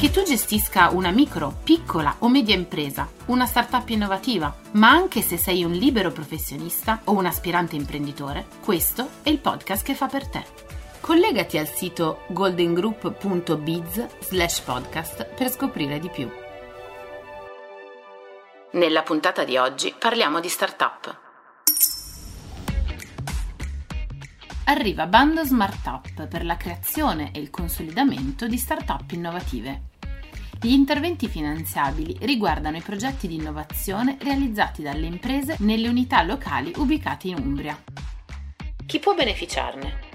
Che tu gestisca una micro, piccola o media impresa, una startup innovativa, ma anche se sei un libero professionista o un aspirante imprenditore, questo è il podcast che fa per te. Collegati al sito goldengroup.biz slash podcast per scoprire di più. Nella puntata di oggi parliamo di startup. Arriva Bando Smart Up per la creazione e il consolidamento di startup innovative. Gli interventi finanziabili riguardano i progetti di innovazione realizzati dalle imprese nelle unità locali ubicate in Umbria. Chi può beneficiarne?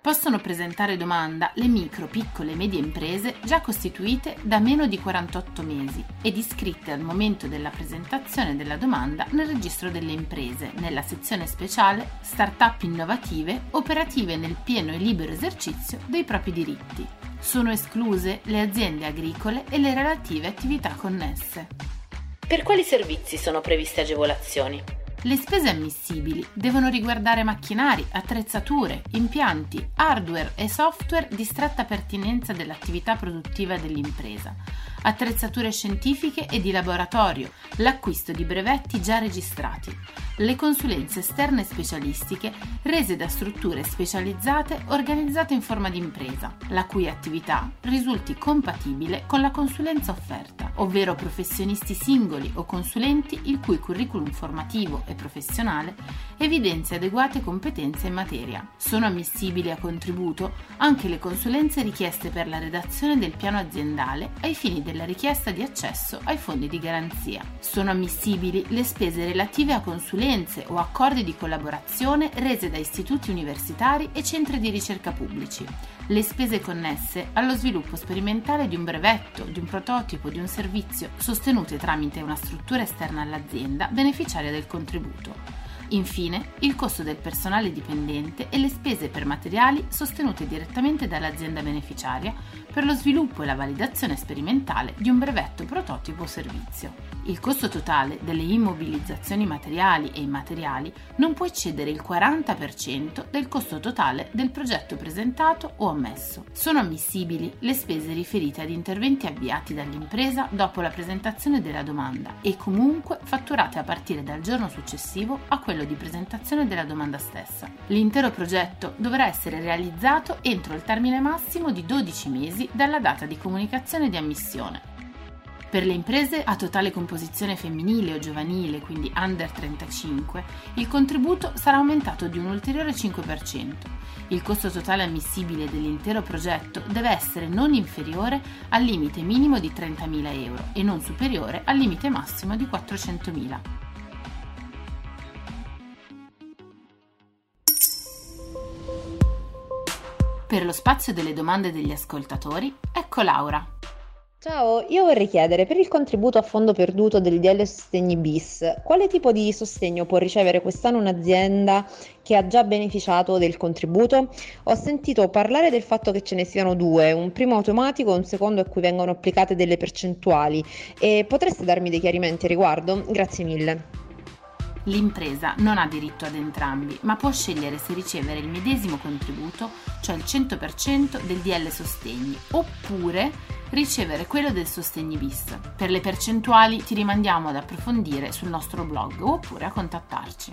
Possono presentare domanda le micro, piccole e medie imprese già costituite da meno di 48 mesi ed iscritte al momento della presentazione della domanda nel registro delle imprese, nella sezione speciale Startup innovative operative nel pieno e libero esercizio dei propri diritti. Sono escluse le aziende agricole e le relative attività connesse. Per quali servizi sono previste agevolazioni? Le spese ammissibili devono riguardare macchinari, attrezzature, impianti, hardware e software di stretta pertinenza dell'attività produttiva dell'impresa, attrezzature scientifiche e di laboratorio, l'acquisto di brevetti già registrati, le consulenze esterne specialistiche rese da strutture specializzate organizzate in forma di impresa, la cui attività risulti compatibile con la consulenza offerta, ovvero professionisti singoli o consulenti il cui curriculum formativo e professionale evidenzia adeguate competenze in materia. Sono ammissibili a contributo anche le consulenze richieste per la redazione del piano aziendale ai fini della richiesta di accesso ai fondi di garanzia. Sono ammissibili le spese relative a consulenze o accordi di collaborazione rese da istituti universitari e centri di ricerca pubblici, le spese connesse allo sviluppo sperimentale di un brevetto, di un prototipo, di un servizio, sostenute tramite una struttura esterna all'azienda beneficiaria del contributo. Infine, il costo del personale dipendente e le spese per materiali sostenute direttamente dall'azienda beneficiaria per lo sviluppo e la validazione sperimentale di un brevetto prototipo o servizio. Il costo totale delle immobilizzazioni materiali e immateriali non può eccedere il 40% del costo totale del progetto presentato o ammesso. Sono ammissibili le spese riferite ad interventi avviati dall'impresa dopo la presentazione della domanda e comunque fatturate a partire dal giorno successivo a quello di presentazione della domanda stessa. L'intero progetto dovrà essere realizzato entro il termine massimo di 12 mesi dalla data di comunicazione di ammissione per le imprese a totale composizione femminile o giovanile, quindi under 35, il contributo sarà aumentato di un ulteriore 5%. Il costo totale ammissibile dell'intero progetto deve essere non inferiore al limite minimo di 30.000 euro e non superiore al limite massimo di 400.000. Per lo spazio delle domande degli ascoltatori, ecco Laura. Ciao, io vorrei chiedere, per il contributo a fondo perduto del DL Sostegni bis, quale tipo di sostegno può ricevere quest'anno un'azienda che ha già beneficiato del contributo? Ho sentito parlare del fatto che ce ne siano due, un primo automatico e un secondo a cui vengono applicate delle percentuali. E potreste darmi dei chiarimenti a riguardo? Grazie mille. L'impresa non ha diritto ad entrambi, ma può scegliere se ricevere il medesimo contributo, cioè il 100% del DL Sostegni, oppure ricevere quello del Sostegni bis. Per le percentuali ti rimandiamo ad approfondire sul nostro blog oppure a contattarci.